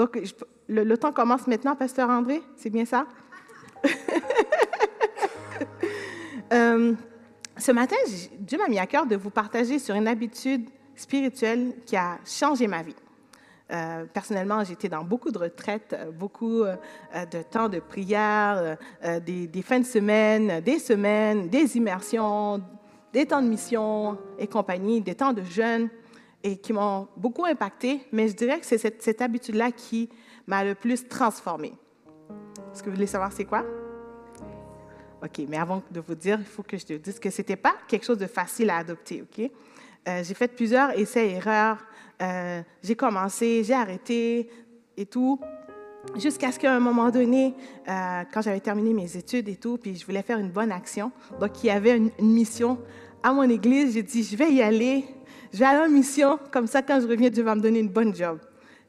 Donc, le, temps commence maintenant, Pasteur André, c'est bien ça? Euh, ce matin, Dieu m'a mis à cœur de vous partager sur une habitude spirituelle qui a changé ma vie. Euh, personnellement, j'étais dans beaucoup de retraites, euh, beaucoup de temps de prière, des, des fins de semaine, des semaines, des immersions, des temps de mission et compagnie, des temps de jeûne, et qui m'ont beaucoup impacté. Mais je dirais que c'est cette, habitude-là qui m'a le plus transformée. Est-ce que vous voulez savoir c'est quoi? OK, mais avant de vous dire, il faut que je te dise que ce n'était pas quelque chose de facile à adopter, OK? Euh, j'ai fait plusieurs essais et erreurs. Euh, j'ai commencé, j'ai arrêté et tout. Jusqu'à ce qu'à un moment donné, euh, quand j'avais terminé mes études et tout, puis je voulais faire une bonne action, donc il y avait une mission à mon église, j'ai dit, je vais y aller, je vais aller en mission, comme ça, quand je reviens, Dieu va me donner une bonne job.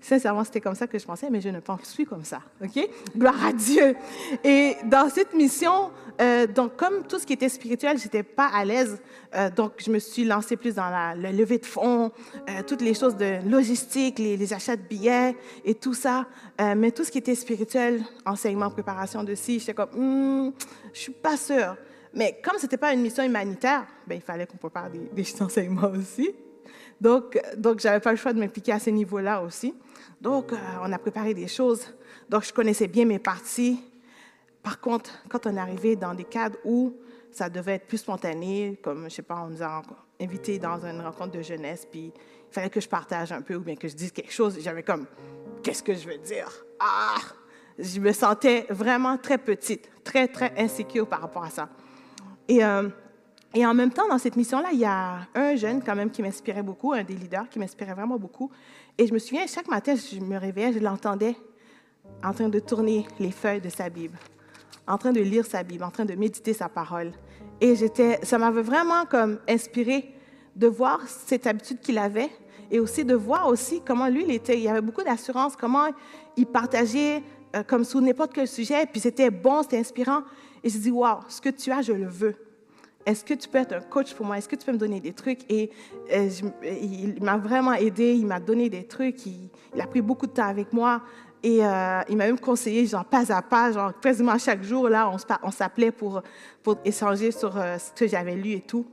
Sincèrement, c'était comme ça que je pensais, mais je ne pense plus comme ça. OK? Gloire à Dieu. Et dans cette mission, euh, donc, comme tout ce qui était spirituel, je n'étais pas à l'aise. Euh, donc, je me suis lancée plus dans la, le levée de fonds, euh, toutes les choses de logistique, les, achats de billets et tout ça. Mais tout ce qui était spirituel, enseignement, préparation de ci, j'étais comme, Hmm, je suis pas sûre. Mais comme ce n'était pas une mission humanitaire, ben, il fallait qu'on prépare des, des enseignements aussi. Donc, donc je n'avais pas le choix de m'impliquer à ce niveau-là aussi. Donc, euh, on a préparé des choses. Donc, je connaissais bien mes parties. Par contre, quand on arrivé dans des cadres où ça devait être plus spontané, comme, je sais pas, on nous a invités dans une rencontre de jeunesse, puis il fallait que je partage un peu ou bien que je dise quelque chose, j'avais comme, qu'est-ce que je veux dire? Ah! Je me sentais vraiment très petite, très, très insécure par rapport à ça. Et, euh, et en même temps, dans cette mission-là, il y a un jeune quand même qui m'inspirait beaucoup, un des leaders qui m'inspirait vraiment beaucoup. Et je me souviens, chaque matin, je me réveillais, je l'entendais en train de tourner les feuilles de sa Bible, en train de lire sa Bible, en train de méditer sa parole. Et j'étais, ça m'avait vraiment comme inspiré de voir cette habitude qu'il avait et aussi de voir aussi comment lui, il était. Il avait beaucoup d'assurance, comment il partageait euh, comme sur n'importe quel sujet, puis c'était bon, c'était inspirant. Et je dis, waouh, ce que tu as, je le veux. Est-ce que tu peux être un coach pour moi? Est-ce que tu peux me donner des trucs? Et euh, il m'a vraiment aidé, il m'a donné des trucs, il, a pris beaucoup de temps avec moi. Et euh, il m'a même conseillé, genre pas à pas, genre quasiment chaque jour, là, on, s'appelait pour, échanger sur euh, ce que j'avais lu et tout.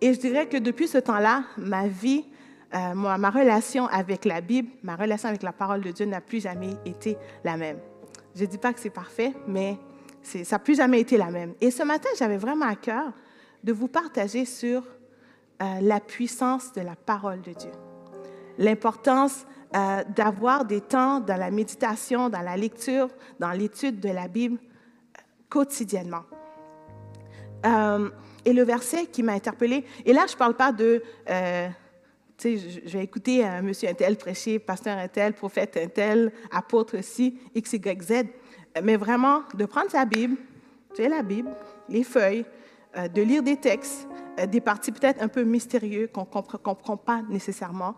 Et je dirais que depuis ce temps-là, ma vie, euh, ma, ma relation avec la Bible, ma relation avec la parole de Dieu n'a plus jamais été la même. Je ne dis pas que c'est parfait, mais ça n'a plus jamais été la même. Et ce matin, j'avais vraiment à cœur de vous partager sur euh, la puissance de la parole de Dieu. L'importance euh, d'avoir des temps dans la méditation, dans la lecture, dans l'étude de la Bible euh, quotidiennement. Et le verset qui m'a interpellée, et là, je ne parle pas de, tu sais, je, vais écouter un monsieur un tel prêcher, pasteur un tel, prophète un tel, apôtre aussi, X, Y, Z, mais vraiment de prendre sa Bible, tu sais, la Bible, les feuilles, de lire des textes, euh, des parties peut-être un peu mystérieux qu'on ne comprend pas nécessairement,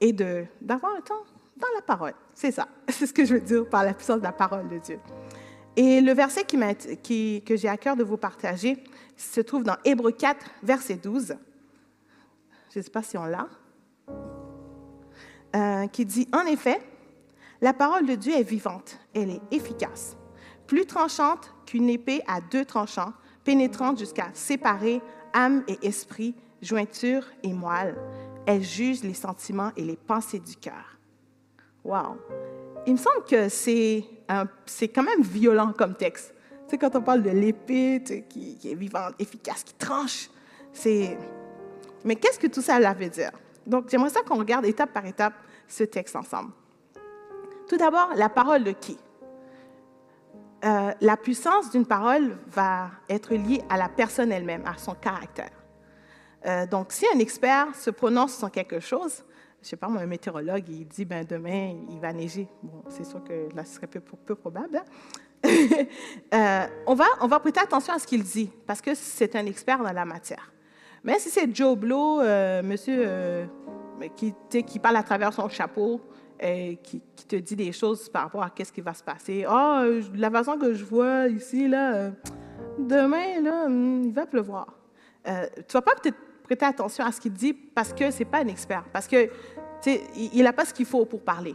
et d'avoir un temps dans la parole. C'est ça. C'est ce que je veux dire par la puissance de la parole de Dieu. Et le verset qui qui- que j'ai à cœur de vous partager se trouve dans Hébreux 4, verset 12. Je ne sais pas si on l'a. Euh, qui dit En effet, la parole de Dieu est vivante, elle est efficace, plus tranchante qu'une épée à deux tranchants, pénétrante jusqu'à séparer âme et esprit, jointure et moelle. Elle juge les sentiments et les pensées du cœur. Wow! Il me semble que c'est c'est quand même violent comme texte. Tu sais, quand on parle de l'épée qui est vivante, efficace, qui tranche, c'est... Mais qu'est-ce que tout ça là veut dire? Donc, j'aimerais ça qu'on regarde étape par étape ce texte ensemble. Tout d'abord, la parole de qui? Euh, la puissance d'une parole va être liée à la personne elle-même, à son caractère. Euh, donc, si un expert se prononce sur quelque chose, je sais pas, moi, un météorologue, il dit, ben demain, il va neiger. Bon, c'est sûr que là, ce serait peu, probable. Hein. Euh, on, va, on va prêter attention à ce qu'il dit, parce que c'est un expert dans la matière. Mais si c'est Joe Blow, monsieur qui, qui parle à travers son chapeau, et qui, te dit des choses par rapport à qu'est-ce qui va se passer. Ah, oh, la façon que je vois ici, là, demain, là, hmm, il va pleuvoir. Euh, tu vas pas peut-être prêter attention à ce qu'il dit parce que c'est pas un expert, parce que il n'a pas ce qu'il faut pour parler.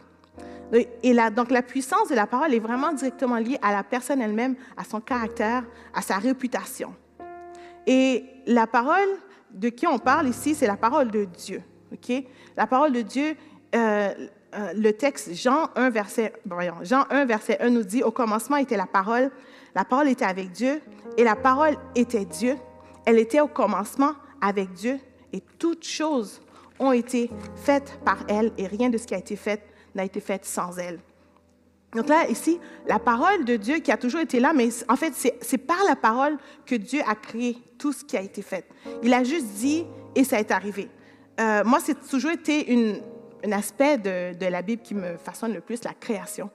Et donc la puissance de la parole est vraiment directement liée à la personne elle-même, à son caractère, à sa réputation. Et la parole de qui on parle ici, c'est la parole de Dieu. ok? La parole de Dieu, euh, euh, le texte Jean 1, verset, voyons, Jean 1, verset 1 nous dit, au commencement était la parole, la parole était avec Dieu, et la parole était Dieu. Elle était au commencement avec Dieu, et toutes choses ont été faites par elle, et rien de ce qui a été fait n'a été fait sans elle. Donc là, ici, la parole de Dieu qui a toujours été là, mais en fait, c'est par la parole que Dieu a créé tout ce qui a été fait. Il a juste dit et ça est arrivé. Euh, moi, c'est toujours été une, un aspect de, la Bible qui me façonne le plus, la création.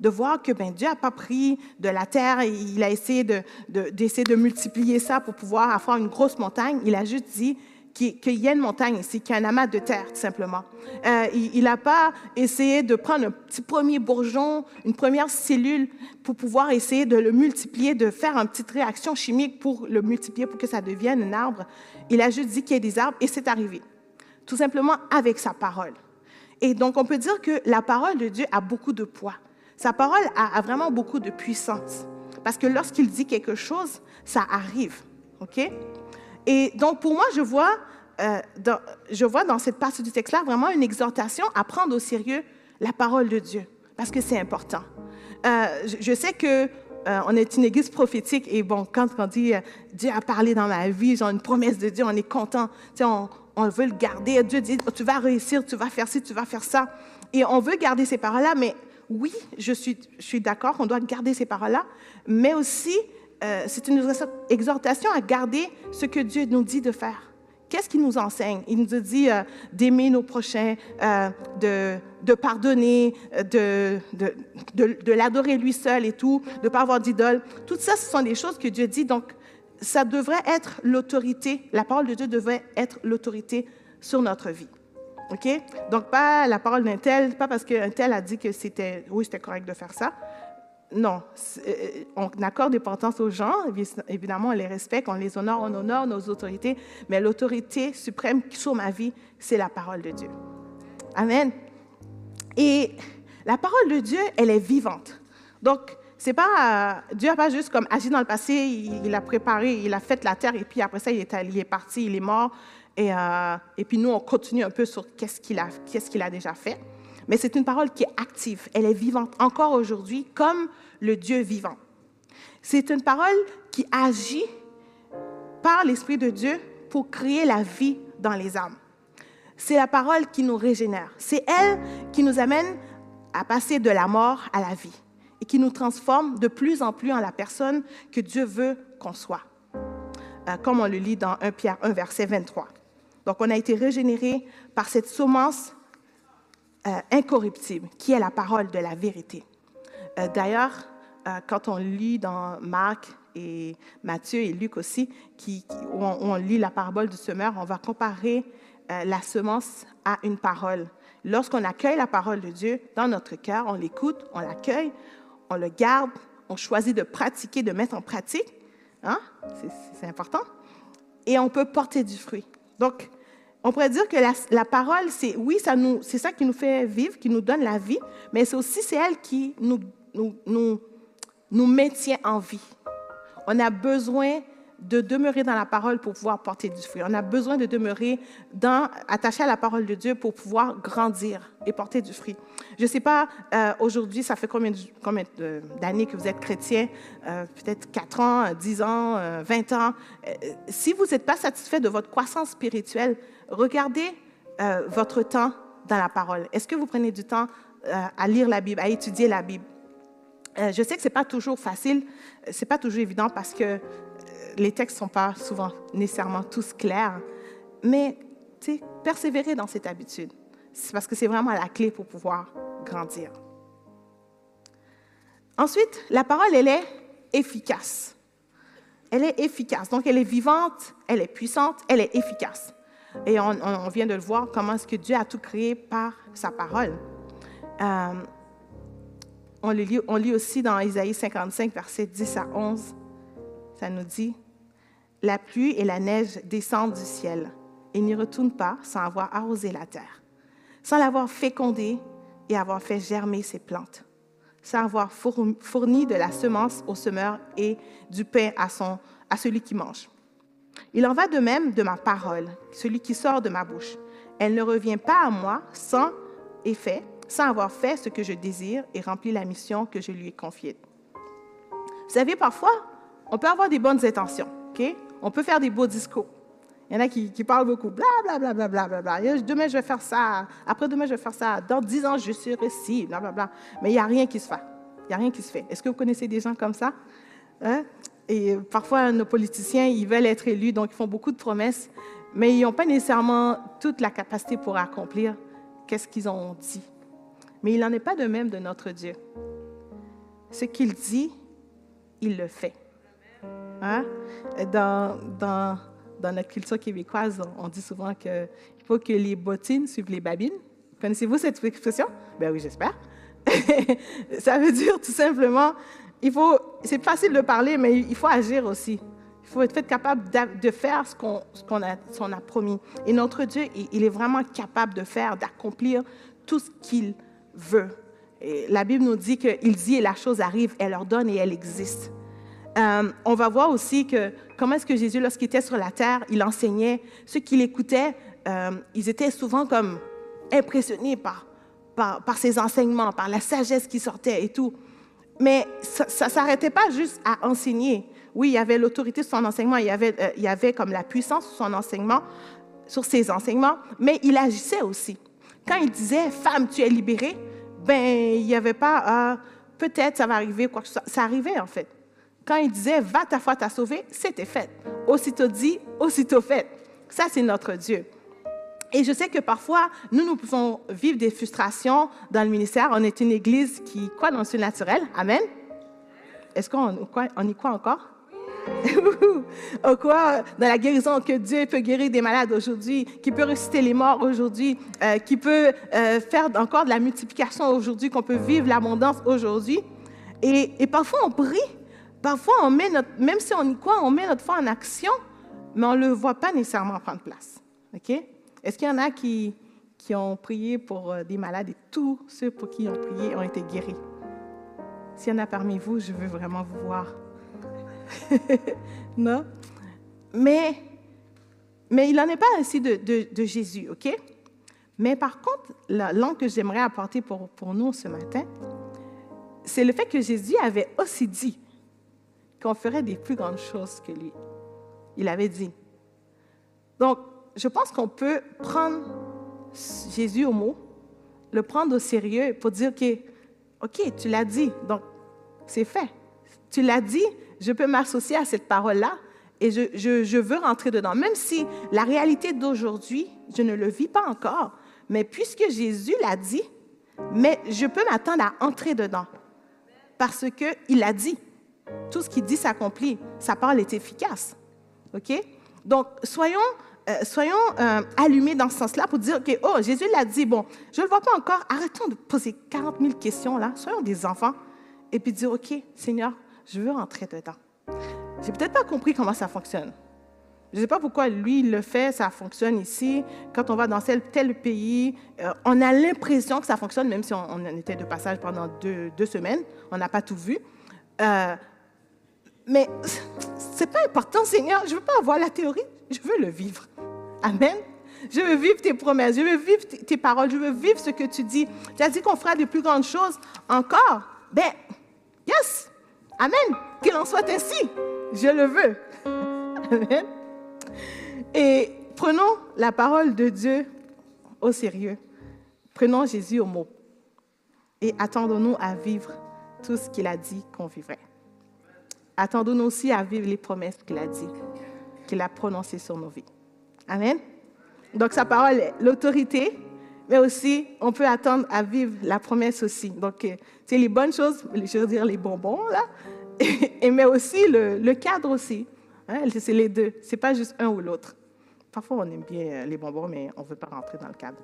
De voir que ben, Dieu n'a pas pris de la terre et il a essayé d'essayer de, de multiplier ça pour pouvoir avoir une grosse montagne. Il a juste dit qu'il y a une montagne ici, qu'il y a un amas de terre, tout simplement. Euh, il n'a pas essayé de prendre un petit premier bourgeon, une première cellule, pour pouvoir essayer de le multiplier, de faire une petite réaction chimique pour le multiplier, pour que ça devienne un arbre. Il a juste dit qu'il y a des arbres, et c'est arrivé. Tout simplement avec sa parole. Et donc, on peut dire que la parole de Dieu a beaucoup de poids. Sa parole a, vraiment beaucoup de puissance. Parce que lorsqu'il dit quelque chose, ça arrive. OK? Et donc, pour moi, je vois, euh, dans, je vois dans cette partie du texte-là vraiment une exhortation à prendre au sérieux la parole de Dieu, parce que c'est important. Euh, je, sais que euh, on est une église prophétique et bon, quand on dit Dieu a parlé dans ma vie, genre une promesse de Dieu, on est content. On, on veut le garder. Dieu dit oh, tu vas réussir, tu vas faire ci, tu vas faire ça. Et on veut garder ces paroles-là, mais oui, je suis, je suis d'accord qu'on doit garder ces paroles-là, mais aussi euh, c'est une exhortation à garder ce que Dieu nous dit de faire. Qu'est-ce qu'il nous enseigne? Il nous dit euh, d'aimer nos prochains, euh, de, de, pardonner, de, de, de l'adorer lui seul et tout, de ne pas avoir d'idole. Tout ça, ce sont des choses que Dieu dit. Donc, ça devrait être l'autorité, la parole de Dieu devrait être l'autorité sur notre vie. OK? Donc, pas la parole d'un tel, pas parce qu'un tel a dit que c'était, oui, c'était correct de faire ça, non, euh, on accorde importance aux gens, évidemment, on les respecte, on les honore, on honore nos autorités, mais l'autorité suprême sur ma vie, c'est la parole de Dieu. Amen. Et la parole de Dieu, elle est vivante. Donc, c'est pas Dieu n'a pas juste comme agi dans le passé, il, a préparé, il a fait la terre et puis après ça il est, il est parti, il est mort et, euh, et puis nous on continue un peu sur qu'est-ce qu'il a, qu'est-ce qu'il a déjà fait mais c'est une parole qui est active, elle est vivante encore aujourd'hui comme le Dieu vivant. C'est une parole qui agit par l'Esprit de Dieu pour créer la vie dans les âmes. C'est la parole qui nous régénère. C'est elle qui nous amène à passer de la mort à la vie et qui nous transforme de plus en plus en la personne que Dieu veut qu'on soit. Euh, comme on le lit dans 1 Pierre 1, verset 23. Donc, on a été régénéré par cette semence euh, incorruptible, qui est la parole de la vérité. Euh, d'ailleurs, quand on lit dans Marc et Matthieu et Luc aussi, qui, où on, lit la parabole du semeur, on va comparer la semence à une parole. Lorsqu'on accueille la parole de Dieu dans notre cœur, on l'écoute, on l'accueille, on le garde, on choisit de pratiquer, de mettre en pratique. Hein? C'est important. Et on peut porter du fruit. Donc, on pourrait dire que la, parole, c'est oui, ça nous, c'est ça qui nous fait vivre, qui nous donne la vie, mais c'est aussi c'est elle qui nous, nous, nous, nous maintient en vie. On a besoin de demeurer dans la parole pour pouvoir porter du fruit. On a besoin de demeurer attaché à la parole de Dieu pour pouvoir grandir et porter du fruit. Je ne sais pas, euh, aujourd'hui, ça fait combien, d'années que vous êtes chrétien? Euh, peut-être 4 ans, 10 ans, 20 euh, ans. si vous n'êtes pas satisfait de votre croissance spirituelle, regardez euh, votre temps dans la parole. Est-ce que vous prenez du temps euh, à lire la Bible, à étudier la Bible? Euh, je sais que ce n'est pas toujours facile, ce n'est pas toujours évident parce que les textes ne sont pas souvent nécessairement tous clairs, mais persévérez dans cette habitude. Parce que c'est vraiment la clé pour pouvoir grandir. Ensuite, la parole, elle est efficace. Elle est efficace. Donc, elle est vivante, elle est puissante, elle est efficace. Et on, vient de le voir, comment est-ce que Dieu a tout créé par sa parole. Euh, on, le lit, on lit aussi dans Isaïe 55, versets 10 à 11. Ça nous dit, La pluie et la neige descendent du ciel et n'y retournent pas sans avoir arrosé la terre, sans l'avoir fécondée et avoir fait germer ses plantes sans avoir fourni de la semence au semeur et du pain à, celui qui mange. Il en va de même de ma parole, celui qui sort de ma bouche. Elle ne revient pas à moi sans effet, sans avoir fait ce que je désire et rempli la mission que je lui ai confiée. Vous savez, parfois, on peut avoir des bonnes intentions, OK? On peut faire des beaux discours. Il y en a qui, parlent beaucoup, bla, bla, bla, bla, bla, bla, bla. Demain, je vais faire ça. Après demain, je vais faire ça. Dans dix ans, je serai ci, bla, bla, bla. Mais il n'y a rien qui se fait. Il n'y a rien qui se fait. Est-ce que vous connaissez des gens comme ça? Hein? Et parfois, nos politiciens, ils veulent être élus, donc ils font beaucoup de promesses, mais ils n'ont pas nécessairement toute la capacité pour accomplir qu'est-ce qu'ils ont dit. Mais il n'en est pas de même de notre Dieu. Ce qu'il dit, il le fait. Hein? Dans, notre culture québécoise, on dit souvent qu'il faut que les bottines suivent les babines. Connaissez-vous cette expression? Ben oui, j'espère. ça veut dire tout simplement, il faut, c'est facile de parler, mais il faut agir aussi. Il faut être capable de faire ce qu'on a, promis. Et notre Dieu, il est vraiment capable de faire, d'accomplir tout ce qu'il veut. La Bible nous dit qu'il dit et la chose arrive, elle ordonne et elle existe. Euh, on va voir aussi que comment est-ce que Jésus, lorsqu'il était sur la terre, il enseignait. Ceux qui l'écoutaient, euh, ils étaient souvent comme impressionnés par, ses enseignements, par la sagesse qui sortait et tout. Mais ça ne s'arrêtait pas juste à enseigner. Oui, il y avait l'autorité sur son enseignement, il y, avait, euh, il y avait comme la puissance sur son enseignement, sur ses enseignements, mais il agissait aussi. Quand il disait, femme, tu es libérée, ben, il n'y avait pas, peut-être ça va arriver, quoi que ce soit. Ça arrivait en fait. Quand il disait, va, ta foi t'a sauvé, c'était fait. Aussitôt dit, aussitôt fait. Ça, c'est notre Dieu. Et je sais que parfois, nous, nous pouvons vivre des frustrations dans le ministère. On est une église qui croit dans le naturel. Amen. Est-ce qu'on y croit encore? Au quoi, dans la guérison, que Dieu peut guérir des malades aujourd'hui, qui peut ressusciter les morts aujourd'hui, euh, qui peut euh, faire encore de la multiplication aujourd'hui, qu'on peut vivre l'abondance aujourd'hui. Et, et parfois, on prie Parfois, on met notre, même si on y croit, on met notre foi en action, mais on ne le voit pas nécessairement prendre place. OK? Est-ce qu'il y en a qui, qui ont prié pour euh, des malades et tous ceux pour qui ils ont prié ont été guéris? S'il y en a parmi vous, je veux vraiment vous voir. non? Mais, mais il n'en est pas ainsi de, de, Jésus, OK? Mais par contre, la langue que j'aimerais apporter pour, pour nous ce matin, c'est le fait que Jésus avait aussi dit qu'on ferait des plus grandes choses que lui. Il avait dit. Donc, je pense qu'on peut prendre Jésus au mot, le prendre au sérieux pour dire que, OK, tu l'as dit, donc c'est fait. Tu l'as dit, je peux m'associer à cette parole-là et je, veux rentrer dedans. Même si la réalité d'aujourd'hui, je ne le vis pas encore, mais puisque Jésus l'a dit, mais je peux m'attendre à entrer dedans parce qu'il l'a dit. Tout ce qu'il dit s'accomplit. Sa parole est efficace. OK? Donc, soyons, euh, soyons euh, allumés dans ce sens-là pour dire, OK, oh, Jésus l'a dit, bon, je ne le vois pas encore, arrêtons de poser 40 000 questions là, soyons des enfants, et puis dire, OK, Seigneur, je veux rentrer dedans. J'ai peut-être pas compris comment ça fonctionne. Je ne sais pas pourquoi lui, il le fait, ça fonctionne ici. Quand on va dans tel, pays, euh, on a l'impression que ça fonctionne, même si on, on, était de passage pendant deux semaines, on n'a pas tout vu. Mais ce n'est pas important, Seigneur. Je ne veux pas avoir la théorie, je veux le vivre. Amen. Je veux vivre tes promesses, je veux vivre tes paroles, je veux vivre ce que tu dis. Tu as dit qu'on fera de plus grandes choses encore. Ben, yes. Amen. Qu'il en soit ainsi. Je le veux. Amen. Et prenons la parole de Dieu au sérieux. Prenons Jésus au mot. Et attendons-nous à vivre tout ce qu'il a dit qu'on vivrait. Attendons-nous aussi à vivre les promesses qu'il a dit, qu'il a prononcées sur nos vies. Amen. Donc sa parole est l'autorité, mais aussi on peut attendre à vivre la promesse aussi. Donc, c'est les bonnes choses, je veux dire les bonbons, là, et, mais aussi le, cadre aussi. Hein, c'est les deux, c'est pas juste un ou l'autre. Parfois, on aime bien les bonbons, mais on veut pas rentrer dans le cadre.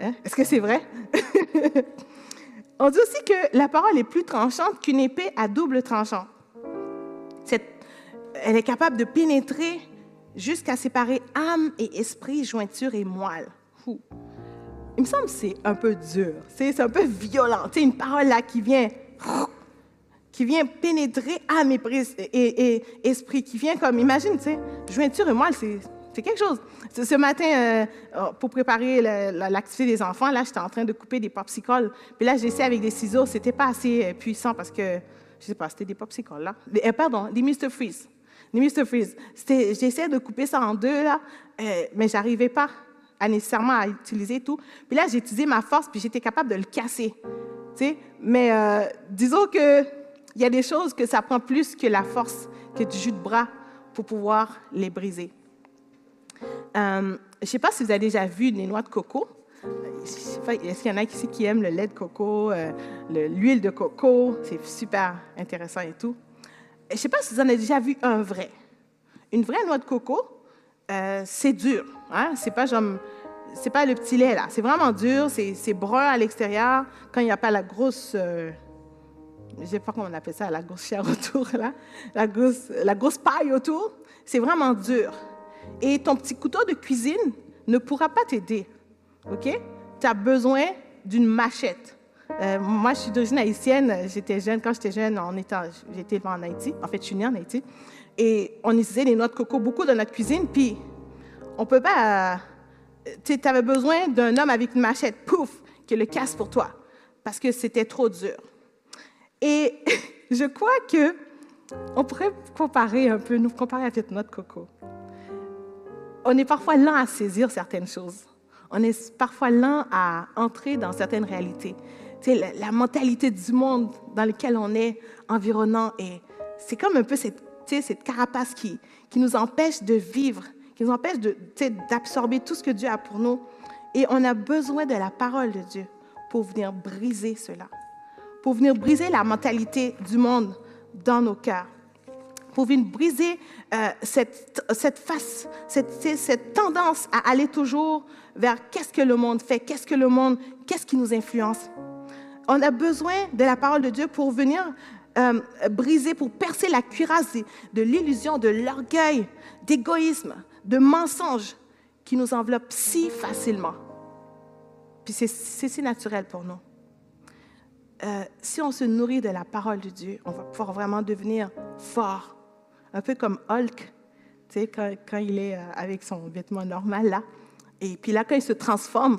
Hein? Est-ce que c'est vrai? on dit aussi que la parole est plus tranchante qu'une épée à double tranchant. Elle est capable de pénétrer jusqu'à séparer âme et esprit, jointure et moelle. Il me semble que c'est un peu dur, c'est un peu violent. C'est une parole là qui vient, qui vient pénétrer âme et, esprit, qui vient comme, imagine, jointure et moelle, c'est quelque chose. Ce matin, euh, oh, pour préparer l'activité des enfants, là, j'étais en train de couper des popsicles. Puis là, j'ai essayé avec des ciseaux. C'était pas assez euh, puissant parce que, je sais pas, c'était des popsicles, là. Euh, pardon, des Mr. Freeze. Des Mr. Freeze. J'essayais de couper ça en deux, là, mais j'arrivais pas nécessairement à utiliser tout. Puis là, j'ai utilisé ma force, puis j'étais capable de le casser. Tu sais? Mais disons que il y a des choses que ça prend plus que la force, que du jus de bras pour pouvoir les briser. Euh, je ne sais pas si vous avez déjà vu des noix de coco. Est-ce qu'il y en a ici qui aiment le lait de coco, euh, l'huile de coco? C'est super intéressant et tout. Je ne sais pas si vous en avez déjà vu un vrai. Une vraie noix de coco, euh, c'est dur. Hein? C'est pas pas le petit lait là. C'est vraiment dur. C'est brun à l'extérieur. Quand il n'y a pas la grosse, je ne sais pas comment on appelle ça, la grosse chair autour là, la grosse, la grosse paille autour. C'est vraiment dur. Et ton petit couteau de cuisine ne pourra pas t'aider. OK? Tu as besoin d'une machette. Euh, moi, je suis d'origine haïtienne. J'étais jeune, quand j'étais jeune, j'étais en Haïti. En fait, je suis née en Haïti. Et on utilisait les noix de coco beaucoup dans notre cuisine. Puis, on peut pas. Euh, tu avais besoin d'un homme avec une machette, pouf, qui le casse pour toi. Parce que c'était trop dur. Et je crois que on pourrait comparer un peu, nous comparer avec cette noix de coco on est parfois lent à saisir certaines choses. On est parfois lent à entrer dans certaines réalités. Tu sais, la, mentalité du monde dans lequel on est environnant, et c'est comme un peu cette, cette carapace qui, qui nous empêche de vivre, qui nous empêche d'absorber tout ce que Dieu a pour nous. Et on a besoin de la parole de Dieu pour venir briser cela, pour venir briser la mentalité du monde dans nos cœurs pour venir briser euh, cette, cette face, cette, cette tendance à aller toujours vers qu'est-ce que le monde fait, qu'est-ce que le monde, qu'est-ce qui nous influence. On a besoin de la parole de Dieu pour venir euh, briser, pour percer la cuirasse de l'illusion, de l'orgueil, d'égoïsme, de mensonge qui nous enveloppe si facilement. Puis c'est si naturel pour nous. Euh, si on se nourrit de la parole de Dieu, on va pouvoir vraiment devenir fort, un peu comme Hulk, tu sais, quand, il est euh, avec son vêtement normal là. Et puis là, quand il se transforme,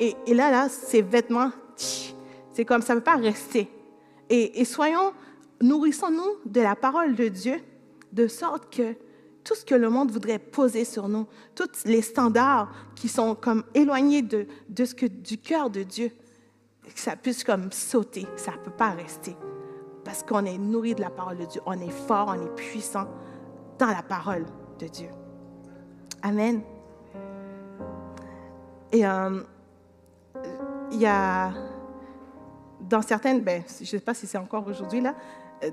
et, là, là, ses vêtements, c'est comme ça ne peut pas rester. Et, soyons, nourrissons-nous de la parole de Dieu, de sorte que tout ce que le monde voudrait poser sur nous, tous les standards qui sont comme éloignés de ce que, du cœur de Dieu, que ça puisse comme sauter, ça ne peut pas rester parce qu'on est nourri de la parole de Dieu. On est fort, on est puissant dans la parole de Dieu. Amen. Et euh, il y a, dans certaines, ben, je ne sais pas si c'est encore aujourd'hui là,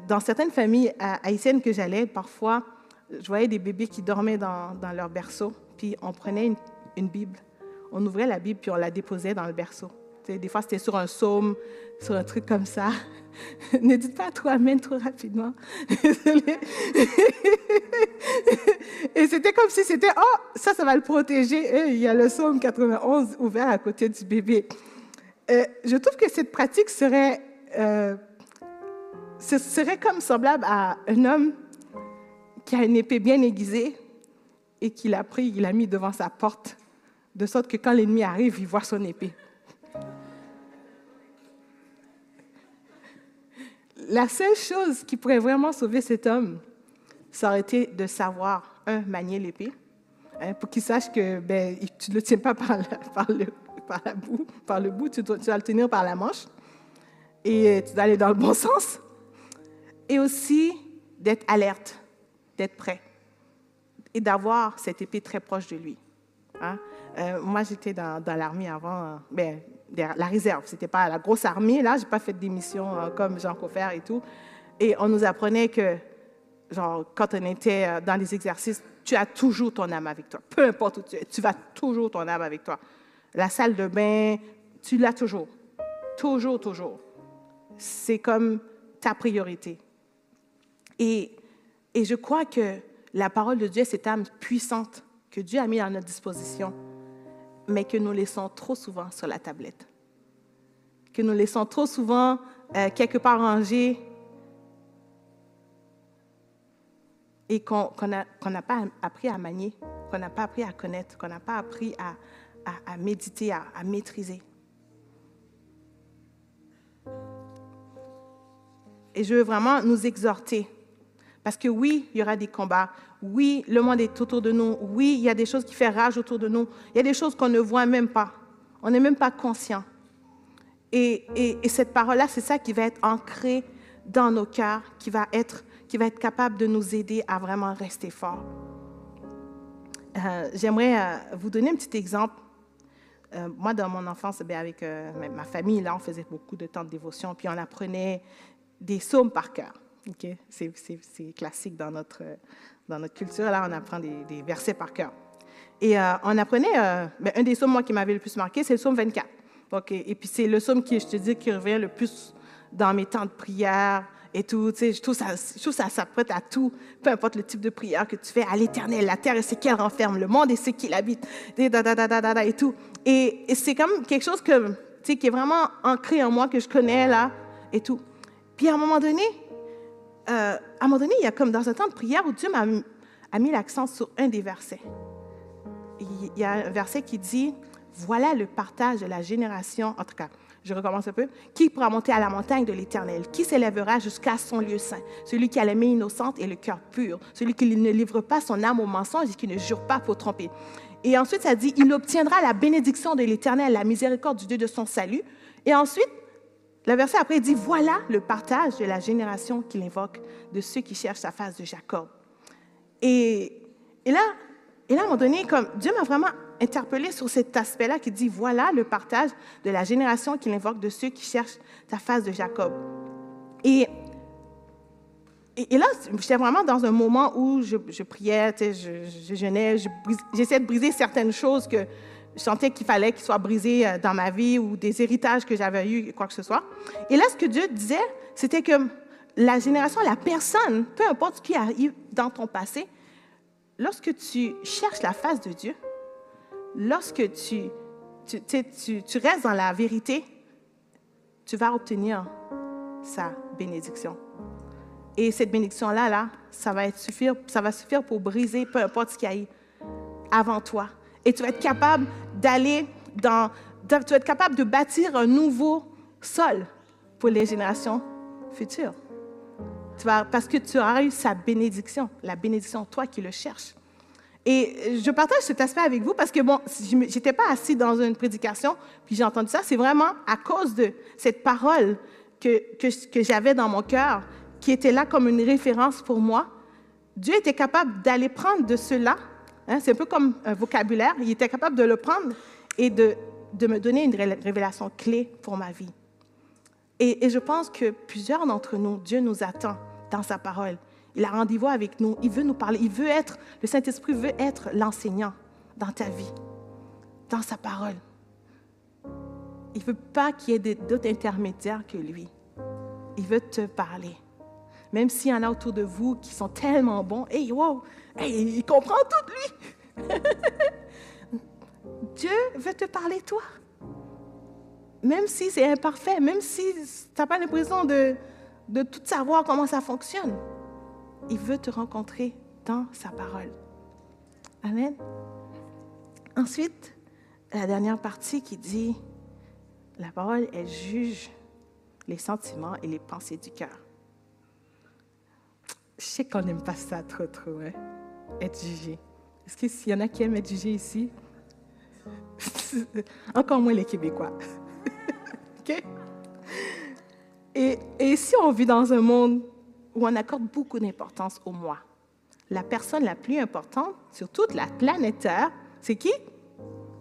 dans certaines familles haïtiennes que j'allais, parfois, je voyais des bébés qui dormaient dans, leur berceau, puis on prenait une Bible, on ouvrait la Bible, puis on la déposait dans le berceau. Des fois, c'était sur un psaume, sur un truc comme ça. ne dites pas trop Amen trop rapidement. Et c'était comme si c'était, oh, ça, ça va le protéger. il y a le psaume 91 ouvert à côté du bébé. Euh, je trouve que cette pratique serait, euh, serait comme semblable à un homme qui a une épée bien aiguisée et qu'il a pris, il l'a mis devant sa porte, de sorte que quand l'ennemi arrive, il voit son épée. La seule chose qui pourrait vraiment sauver cet homme, ça aurait été de savoir, un, manier l'épée, hein, pour qu'il sache que ben, tu ne le tiens pas par, par, le, par, la bout, par le bout, tu dois, le tenir par la manche, et euh, tu dois aller dans le bon sens. Et aussi d'être alerte, d'être prêt, et d'avoir cette épée très proche de lui. Hein. Euh, moi, j'étais dans, dans l'armée avant, ben, la réserve. C'était pas la grosse armée, là. J'ai pas fait des missions comme Jean Coffert et tout. Et on nous apprenait que, genre, quand on était dans les exercices, tu as toujours ton âme avec toi. Peu importe où tu es, tu vas toujours ton âme avec toi. La salle de bain, tu l'as toujours. Toujours, toujours. C'est comme ta priorité. Et, et je crois que la parole de Dieu cette âme puissante que Dieu a mis à notre disposition, mais que nous laissons trop souvent sur la tablette. Que nous laissons trop souvent euh, quelque part rangée et qu'on n'a pas appris à manier, qu'on n'a pas appris à connaître, qu'on n'a pas appris à, à, méditer, à, à maîtriser. Et je veux vraiment nous exhorter. Parce que oui, il y aura des combats. Oui, le monde est autour de nous. Oui, il y a des choses qui font rage autour de nous. Il y a des choses qu'on ne voit même pas. On n'est même pas conscient. Et, et, et cette parole-là, c'est ça qui va être ancré dans nos cœurs, qui va être capable de nous aider à vraiment rester fort. Euh, j'aimerais euh, vous donner un petit exemple. Euh, moi, dans mon enfance, ben, avec ma famille, là, on faisait beaucoup de temps de dévotion, puis on apprenait des psaumes par cœur. C'est classique dans notre, dans notre culture. Là, on apprend des, versets par cœur. Et on apprenait, ben, un des psaumes, moi, qui m'avait le plus marqué, c'est le psaume 24. Okay? Et puis, c'est le psaume qui, je te dis, qui revient le plus dans mes temps de prière, et tout. Tu sais, je trouve ça, je trouve ça s'apprête à tout, peu importe le type de prière que tu fais, à l'éternel, la terre et ce qu'elle renferme, le monde et ce qu'il habite, et, et tout. Et, et c'est comme quelque chose que, tu sais, qui est vraiment ancré en moi, que je connais là, et tout. Puis à un moment donné, euh, à un moment donné, il y a comme dans un temps de prière où Dieu m'a a mis l'accent sur un des versets. Il y a un verset qui dit, voilà le partage de la génération, en tout cas, je recommence un peu. Qui pourra monter à la montagne de l'Éternel Qui s'élèvera jusqu'à son lieu saint Celui qui a la main innocente et le cœur pur. Celui qui ne livre pas son âme au mensonge et qui ne jure pas pour tromper. Et ensuite, ça dit, il obtiendra la bénédiction de l'Éternel, la miséricorde du Dieu de son salut. Et ensuite, le verset après dit, voilà le partage de la génération qu'il invoque, de ceux qui cherchent sa face de Jacob. Et, et là, et là, à un moment donné, comme Dieu m'a vraiment interpellé sur cet aspect-là qui dit, voilà le partage de la génération qu'il invoque de ceux qui cherchent ta face de Jacob. Et, et, là, j'étais vraiment dans un moment où je, priais, je, je, jeûnais, j'essayais de briser certaines choses que je sentais qu'il fallait qu'ils soient brisées euh, dans ma vie ou des héritages que j'avais eus, quoi que ce soit. Et là, ce que Dieu disait, c'était que la génération, la personne, peu importe ce qui arrive dans ton passé, lorsque tu cherches la face de Dieu, lorsque tu, restes dans la vérité, tu vas obtenir sa bénédiction. Et cette bénédiction-là, là, ça va, suffire, ça va suffire pour briser peu importe ce qu'il y a avant toi. Et tu vas être capable d'aller dans... Tu vas être capable de bâtir un nouveau sol pour les générations futures. Tu vas, parce que tu auras eu sa bénédiction, la bénédiction, toi qui le cherches. Et je partage cet aspect avec vous parce que, bon, je n'étais pas assis dans une prédication, puis j'ai entendu ça. C'est vraiment à cause de cette parole que, que, que j'avais dans mon cœur, qui était là comme une référence pour moi. Dieu était capable d'aller prendre de cela, hein, c'est un peu comme un vocabulaire, il était capable de le prendre et de, de me donner une révélation clé pour ma vie. Et, et je pense que plusieurs d'entre nous, Dieu nous attend dans sa parole. Il a rendez-vous avec nous. Il veut nous parler. Il veut être, le Saint-Esprit veut être l'enseignant dans ta vie, dans sa parole. Il ne veut pas qu'il y ait d'autres intermédiaires que lui. Il veut te parler. Même s'il y en a autour de vous qui sont tellement bons, hey, wow, il comprend tout, lui. Dieu veut te parler, toi. Même si c'est imparfait, même si tu n'as pas l'impression de, de tout savoir comment ça fonctionne il veut te rencontrer dans sa parole. Amen. Ensuite, la dernière partie qui dit, la parole, elle juge les sentiments et les pensées du cœur. Je sais qu'on n'aime pas ça trop, trop, hein? être jugé. Est-ce qu'il y en a qui aiment être jugé ici? Encore moins les Québécois. OK? Et, et si on vit dans un monde où on accorde beaucoup d'importance au moi. La personne la plus importante sur toute la planète Terre, c'est qui?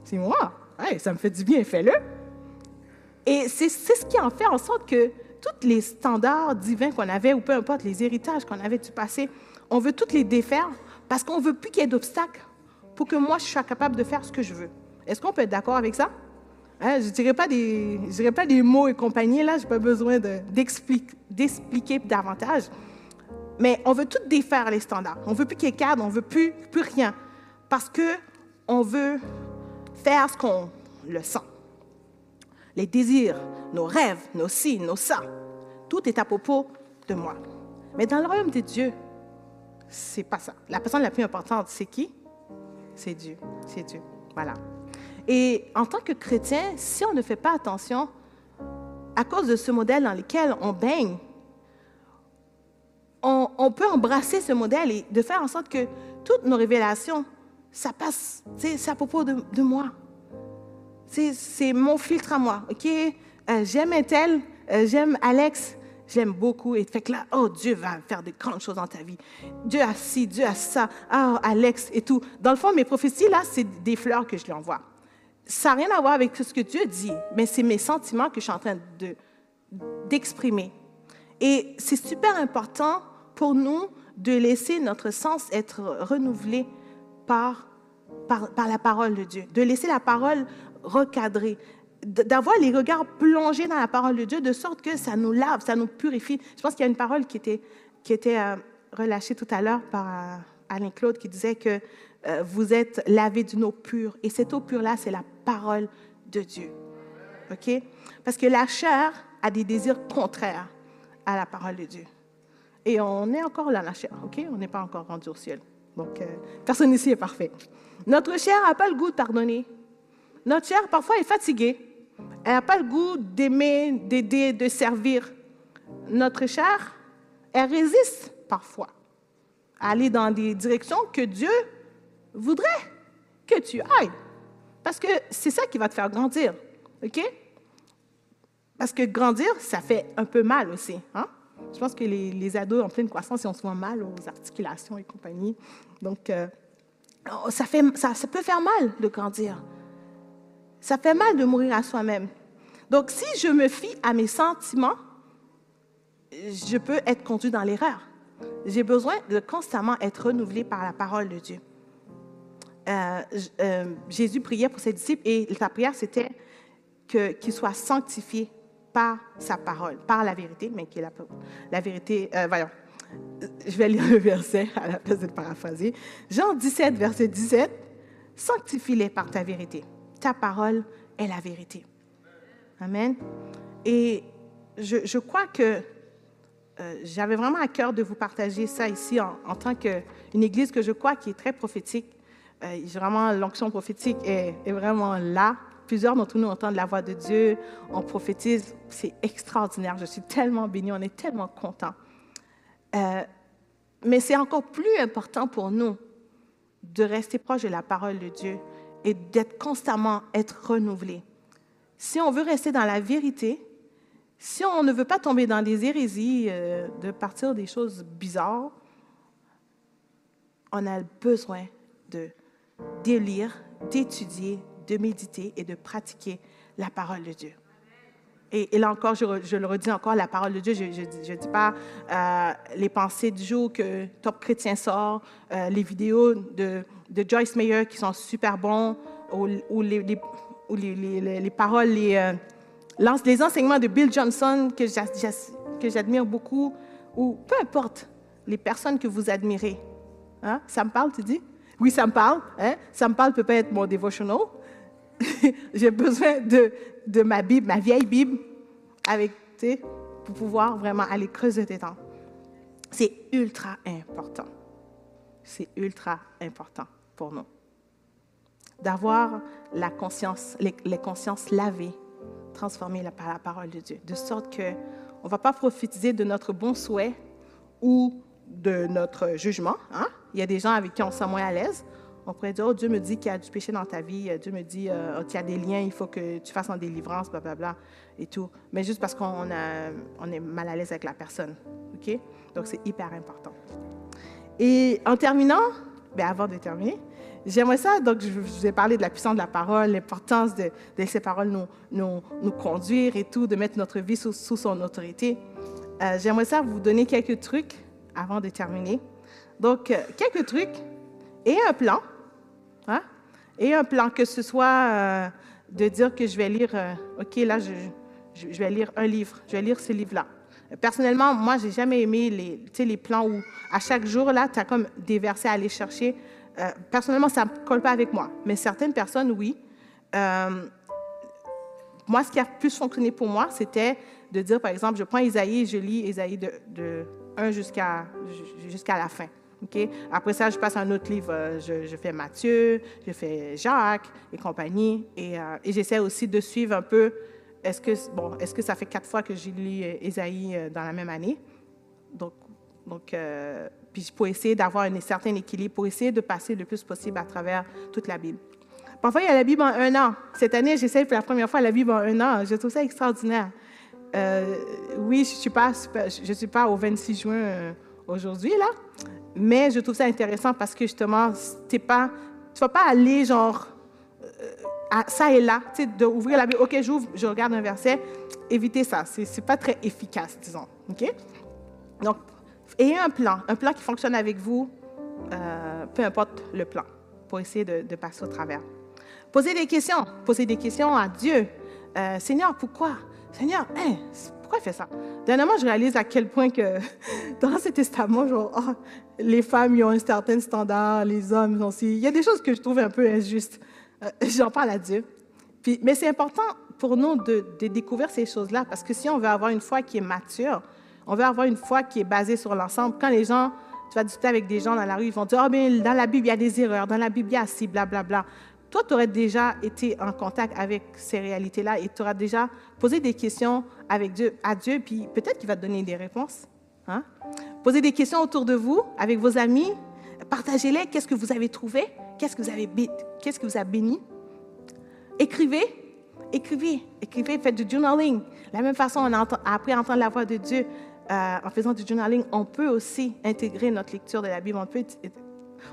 C'est moi. Hey, ça me fait du bien, fais-le. Et c'est ce qui en fait en sorte que tous les standards divins qu'on avait, ou peu importe les héritages qu'on avait du passé, on veut tous les défaire parce qu'on ne veut plus qu'il y ait d'obstacles pour que moi, je sois capable de faire ce que je veux. Est-ce qu'on peut être d'accord avec ça? Hein, je ne dirais, pas des, dirais pas des mots et compagnie, là, je n'ai pas besoin d'expliquer davantage. Mais on veut tout défaire les standards. On veut plus qu'il y ait cadre, on veut plus, plus rien. Parce qu'on veut faire ce qu'on le sent. Les désirs, nos rêves, nos si, nos ça, tout est à propos de moi. Mais dans le royaume de Dieu, c'est pas ça. La personne la plus importante, c'est qui? C'est Dieu. C'est Dieu. Voilà. Et en tant que chrétien, si on ne fait pas attention, à cause de ce modèle dans lequel on baigne, on, peut embrasser ce modèle et de faire en sorte que toutes nos révélations, ça passe, c'est à propos de, moi. C'est mon filtre à moi, OK? Euh, j'aime un tel, euh, j'aime Alex, j'aime beaucoup. Et fait que là, oh, Dieu va faire de grandes choses dans ta vie. Dieu a ci, Dieu a ça, oh, Alex et tout. Dans le fond, mes prophéties, là, c'est des fleurs que je lui envoie. Ça n'a rien à voir avec ce que Dieu dit, mais c'est mes sentiments que je suis en train d'exprimer. et c'est super important pour nous de laisser notre sens être renouvelé par, par, par la parole de Dieu, de laisser la parole recadrer, d'avoir les regards plongés dans la parole de Dieu de sorte que ça nous lave, ça nous purifie. Je pense qu'il y a une parole qui était, qui était euh, relâchée tout à l'heure par euh, Alain Claude qui disait que euh, vous êtes lavé d'une eau pure. Et cette eau pure-là, c'est la parole de Dieu. OK? Parce que la chair a des désirs contraires à la parole de Dieu. Et on est encore là, la chair, OK? On n'est pas encore rendu au ciel. Donc, personne ici est parfait. Notre chair n'a pas le goût de pardonner. Notre chair, parfois, est fatiguée. Elle n'a pas le goût d'aimer, d'aider, de servir. Notre chair, elle résiste parfois à aller dans des directions que Dieu voudrait que tu ailles. Parce que c'est ça qui va te faire grandir. OK? Parce que grandir, ça fait un peu mal aussi. Hein? Je pense que les, ados en pleine croissance, ils ont souvent mal aux articulations et compagnie. Donc, euh, oh, ça, fait, ça, peut faire mal de grandir. Ça fait mal de mourir à soi-même. Donc, si je me fie à mes sentiments, je peux être conduit dans l'erreur. J'ai besoin de constamment être renouvelé par la parole de Dieu. Euh, euh, Jésus priait pour ses disciples et sa prière, c'était qu'ils soient sanctifiés par sa parole, par la vérité, mais qui est la, vérité. Euh, voyons, je vais lire le verset à la place de paraphraser. Jean 17, verset 17. Sanctifie-les par ta vérité. Ta parole est la vérité. Amen. Et je, crois que euh, j'avais vraiment à cœur de vous partager ça ici en, en tant qu'une église que je crois qui est très prophétique. Euh, vraiment, l'onction prophétique est, vraiment là Plusieurs d'entre nous entendent la voix de Dieu, on prophétise, c'est extraordinaire. Je suis tellement bénie, on est tellement contents. Euh, mais c'est encore plus important pour nous de rester proche de la parole de Dieu et d'être constamment être renouvelé. Si on veut rester dans la vérité, si on ne veut pas tomber dans des hérésies, euh, de partir des choses bizarres, on a besoin de délire, d'étudier, de méditer et de pratiquer la parole de Dieu. Et, là encore, je, le redis encore, la parole de Dieu, je ne dis pas euh, les pensées du jour que Top Chrétien sort, euh, les vidéos de, de, Joyce Meyer qui sont super bons, ou, les, les, les, paroles, les, euh, les enseignements de Bill Johnson que j'admire beaucoup, ou peu importe les personnes que vous admirez. Hein? Ça me parle, tu dis? Oui, ça me parle. Hein? Ça me parle peut pas être mon devotional, j'ai besoin de, de, ma Bible, ma vieille Bible, avec, pour pouvoir vraiment aller creuser tes temps. C'est ultra important. C'est ultra important pour nous d'avoir la conscience, les, consciences lavées, transformées par la parole de Dieu, de sorte que on va pas prophétiser de notre bon souhait ou de notre jugement. Hein? Il y a des gens avec qui on se sent moins à l'aise. On pourrait dire, oh, Dieu me dit qu'il y a du péché dans ta vie, Dieu me dit, euh, oh, qu'il y a des liens, il faut que tu fasses en délivrance, blablabla, et tout. Mais juste parce qu'on on est mal à l'aise avec la personne. OK? Donc, c'est hyper important. Et en terminant, ben avant de terminer, j'aimerais ça, donc je vous ai parlé de la puissance de la parole, l'importance de, laisser la parole nous, nous, nous, conduire et tout, de mettre notre vie sous, son autorité. Euh, j'aimerais ça vous donner quelques trucs avant de terminer. Donc, euh, quelques trucs et un plan. Hein? Et un plan, que ce soit euh, de dire que je vais lire, OK, là, je, je, vais lire un livre, je vais lire ce livre-là. Personnellement, moi, j'ai jamais aimé les, les plans où à chaque jour, là, tu as comme des versets à aller chercher. Euh, personnellement, ça ne colle pas avec moi, mais certaines personnes, oui. Euh, moi, ce qui a plus fonctionné pour moi, c'était de dire, par exemple, je prends Isaïe et je lis Isaïe de, de 1 jusqu'à la fin. Après ça, je passe à un autre livre. Euh, je, je, fais Matthieu, je fais Jacques et compagnie. Et, et j'essaie aussi de suivre un peu est-ce que, bon, est-ce que ça fait quatre fois que j'ai lu Ésaïe euh, dans la même année? Donc, donc euh, puis pour essayer d'avoir un certain équilibre, pour essayer de passer le plus possible à travers toute la Bible. Parfois, il y a la Bible en un an. Cette année, j'essaie pour la première fois la Bible en un an. Je trouve ça extraordinaire. Euh, oui, je ne suis, pas, suis pas au 26 juin aujourd'hui, là, mais je trouve ça intéressant parce que justement, tu ne vas pas aller genre ça et là, tu sais, d'ouvrir la Bible. OK, j'ouvre, je regarde un verset. Évitez ça. Ce n'est pas très efficace, disons. OK? Donc, ayez un plan, un plan qui fonctionne avec vous, euh, peu importe le plan, pour essayer de, passer au travers. Posez des questions. Posez des questions à Dieu. Euh, Seigneur, pourquoi? Seigneur, hein, pourquoi il fait ça? Dernièrement, je réalise à quel point que dans l'Ancien Testament, genre, oh, les femmes ont un certain standard, les hommes aussi. Il y a des choses que je trouve un peu injustes. Euh, j'en parle à Dieu. Puis, mais c'est important pour nous de, découvrir ces choses-là, parce que si on veut avoir une foi qui est mature, on veut avoir une foi qui est basée sur l'ensemble. Quand les gens, tu vas discuter avec des gens dans la rue, ils vont dire, oh, mais dans la Bible, il y a des erreurs, dans la Bible, il y a ci, blablabla. Toi, tu aurais déjà été en contact avec ces réalités-là et tu auras déjà posé des questions avec Dieu, à Dieu, puis peut-être qu'il va te donner des réponses. Hein? Posez des questions autour de vous, avec vos amis, partagez-les. Qu'est-ce que vous avez trouvé? Qu'est-ce que vous avez qu'est-ce a béni? Écrivez, écrivez, écrivez, faites du journaling. La même façon, on a appris à entendre la voix de Dieu euh, en faisant du journaling. On peut aussi intégrer notre lecture de la Bible. On peut,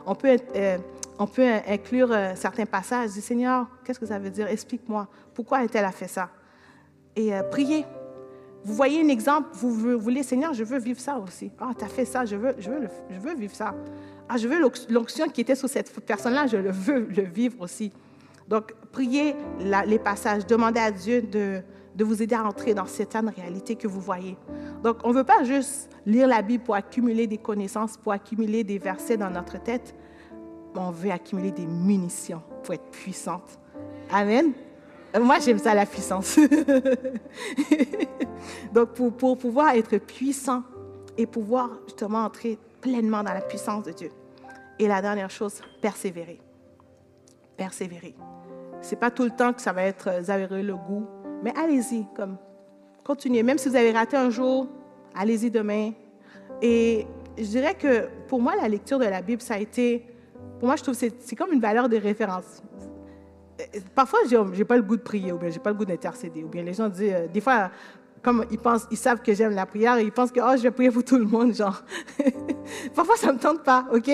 on peut, euh, on peut inclure euh, certains passages. Dis, Seigneur, qu'est-ce que ça veut dire? Explique-moi. Pourquoi a-t-elle fait ça? Et priez. Vous voyez un exemple, vous, voulez, Seigneur, je veux vivre ça aussi. Ah, tu as fait ça, je veux, je veux, je veux vivre ça. Ah, je veux l'onction qui était sur cette personne-là, je le veux le vivre aussi. Donc, priez les passages, demandez à Dieu de, de vous aider à entrer dans certaines réalités que vous voyez. Donc, on ne veut pas juste lire la Bible pour accumuler des connaissances, pour accumuler des versets dans notre tête, mais on veut accumuler des munitions pour être puissante. Amen. Moi, j'aime ça, la puissance. Donc, pour, pour pouvoir être puissant et pouvoir justement entrer pleinement dans la puissance de Dieu, et la dernière chose, persévérer. Persévérer. C'est pas tout le temps que ça va être, vous avez le goût, mais allez-y, comme, continuez. Même si vous avez raté un jour, allez-y demain. Et je dirais que pour moi, la lecture de la Bible, ça a été, pour moi, je trouve que c'est comme une valeur de référence. Parfois, je n'ai pas le goût de prier, ou bien j'ai pas le goût d'intercéder, ou bien les gens disent, euh, des fois, comme ils pensent, ils savent que j'aime la prière, ils pensent que oh, je vais prier pour tout le monde, genre. Parfois, ça ne me tente pas, OK?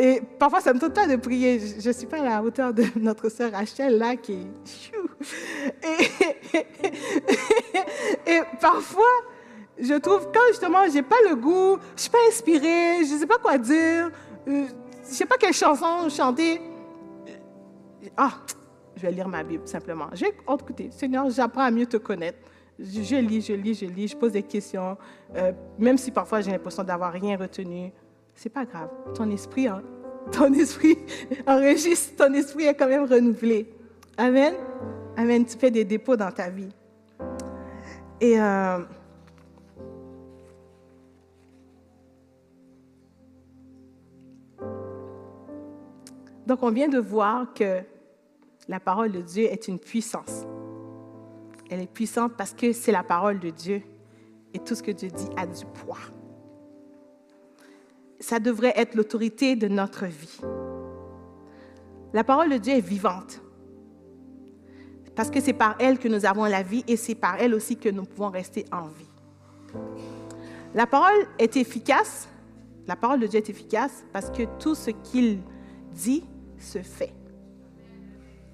Et parfois, ça me tente pas de prier. Je ne suis pas à la hauteur de notre sœur Rachel, là, qui est... Et, parfois, je trouve, quand justement, je n'ai pas le goût, je ne suis pas inspirée, je ne sais pas quoi dire, euh, je ne sais pas quelle chanson chanter, ah, je vais lire ma Bible, simplement. Je vais écouter. Seigneur, j'apprends à mieux te connaître. Je, lis, je lis, je lis, je pose des questions, euh, même si parfois j'ai l'impression d'avoir rien retenu c'est pas grave. Ton esprit, ton esprit enregistre, ton esprit est quand même renouvelé. Amen. Amen. Tu fais des dépôts dans ta vie. Et euh, donc, on vient de voir que la parole de Dieu est une puissance. Elle est puissante parce que c'est la parole de Dieu. Et tout ce que Dieu dit a du poids ça devrait être l'autorité de notre vie. La parole de Dieu est vivante. Parce que c'est par elle que nous avons la vie et c'est par elle aussi que nous pouvons rester en vie. La parole est efficace. La parole de Dieu est efficace parce que tout ce qu'il dit se fait.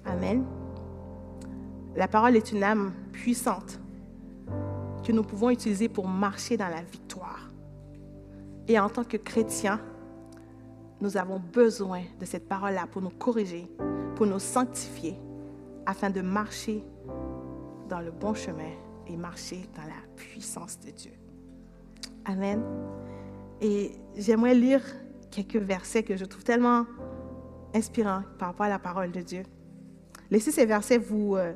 Amen. La parole est une âme puissante que nous pouvons utiliser pour marcher dans la victoire. Et en tant que chrétiens, nous avons besoin de cette parole-là pour nous corriger, pour nous sanctifier, afin de marcher dans le bon chemin et marcher dans la puissance de Dieu. Amen. Et j'aimerais lire quelques versets que je trouve tellement inspirants par rapport à la parole de Dieu. Laissez ces versets vous, euh,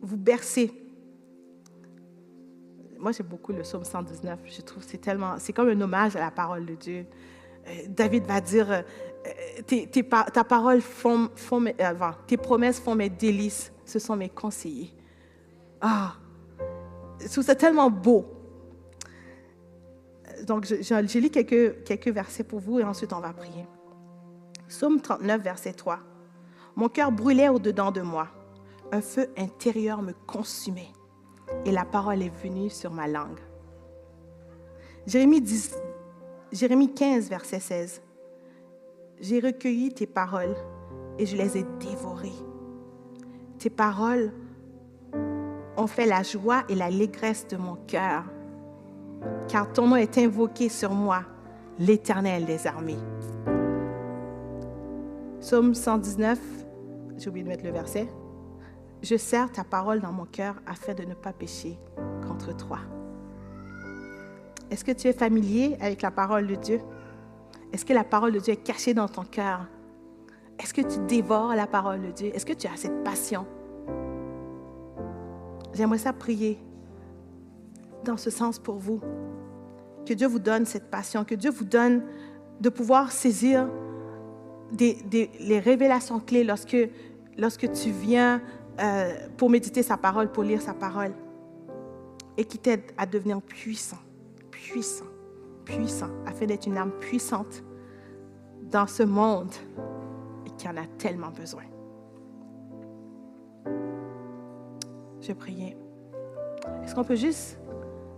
vous bercer. Moi, j'aime beaucoup le psaume 119. Je trouve c'est tellement, c'est comme un hommage à la parole de Dieu. Euh, David va dire, euh, tes, ta parole font, font tes promesses font mes délices, ce sont mes conseillers. Ah, je trouve ça tellement beau. Donc, je, lis quelques, quelques versets pour vous et ensuite on va prier. Psaume 39, verset 3. Mon cœur brûlait au-dedans de moi. Un feu intérieur me consumait et la parole est venue sur ma langue. Jérémie, 10, Jérémie 15, verset 16. J'ai recueilli tes paroles et je les ai dévorées. Tes paroles ont fait la joie et l'allégresse de mon cœur, car ton nom est invoqué sur moi, l'Éternel des armées. Psaume 119, j'ai oublié de mettre le verset. Je sers ta parole dans mon cœur afin de ne pas pécher contre toi. Est-ce que tu es familier avec la parole de Dieu? Est-ce que la parole de Dieu est cachée dans ton cœur? Est-ce que tu dévores la parole de Dieu? Est-ce que tu as cette passion? J'aimerais ça prier dans ce sens pour vous. Que Dieu vous donne cette passion, que Dieu vous donne de pouvoir saisir les révélations clés lorsque, lorsque tu viens euh, pour méditer sa parole, pour lire sa parole, et qui t'aide à devenir puissant, puissant, puissant, afin d'être une âme puissante dans ce monde qui en a tellement besoin. Je priais. Est-ce qu'on peut juste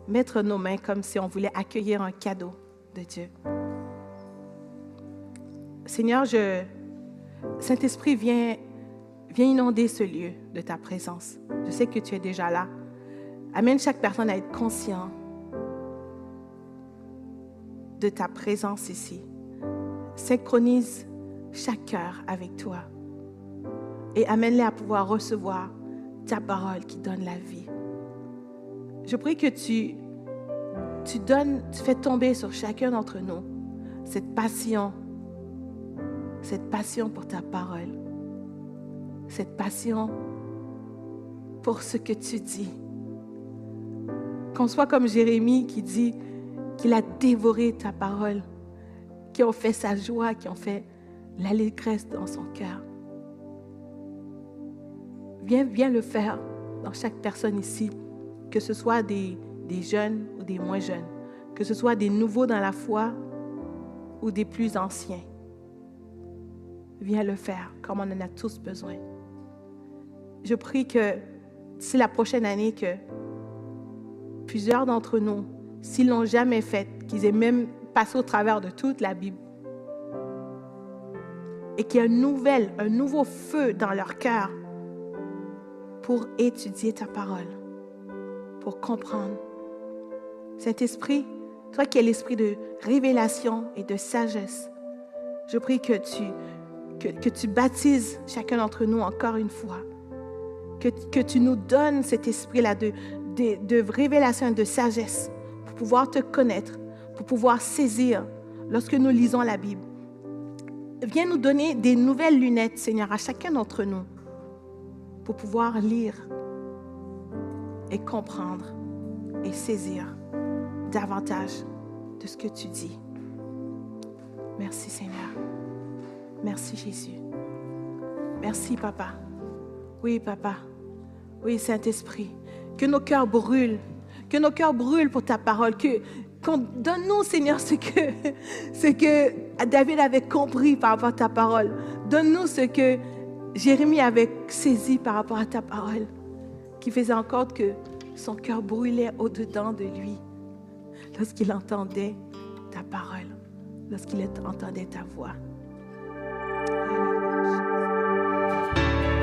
mettre nos mains comme si on voulait accueillir un cadeau de Dieu? Seigneur, je, Saint-Esprit, viens, viens inonder ce lieu de ta présence. Je sais que tu es déjà là. Amène chaque personne à être conscient de ta présence ici. Synchronise chaque cœur avec toi et amène-les à pouvoir recevoir ta parole qui donne la vie. Je prie que tu, tu donnes, tu fais tomber sur chacun d'entre nous cette passion, cette passion pour ta parole, cette passion pour ce que tu dis. Qu'on soit comme Jérémie qui dit qu'il a dévoré ta parole, qui ont fait sa joie, qui ont fait l'allégresse dans son cœur. Viens, viens le faire dans chaque personne ici, que ce soit des, des jeunes ou des moins jeunes, que ce soit des nouveaux dans la foi ou des plus anciens. Viens le faire comme on en a tous besoin. Je prie que d'ici la prochaine année, que plusieurs d'entre nous, s'ils l'ont jamais fait, qu'ils aient même passé au travers de toute la Bible, et qu'il y ait un nouvel, un nouveau feu dans leur cœur pour étudier ta parole, pour comprendre. Saint-Esprit, toi qui es l'esprit de révélation et de sagesse, je prie que, tu baptises chacun d'entre nous encore une fois, que, tu nous donnes cet esprit-là de, de, révélation de sagesse pour pouvoir te connaître, pour pouvoir saisir lorsque nous lisons la Bible. Viens nous donner des nouvelles lunettes, Seigneur, à chacun d'entre nous pour pouvoir lire et comprendre et saisir davantage de ce que tu dis. Merci Seigneur. Merci Jésus. Merci Papa. Oui Papa. Oui Saint-Esprit. Que nos cœurs brûlent. Que nos cœurs brûlent pour ta parole. Que, donne-nous, Seigneur, ce que, David avait compris par rapport à ta parole. Donne-nous ce que Jérémie avait saisi par rapport à ta parole, qui faisait encore que son cœur brûlait au-dedans de lui lorsqu'il entendait ta parole, lorsqu'il entendait ta voix.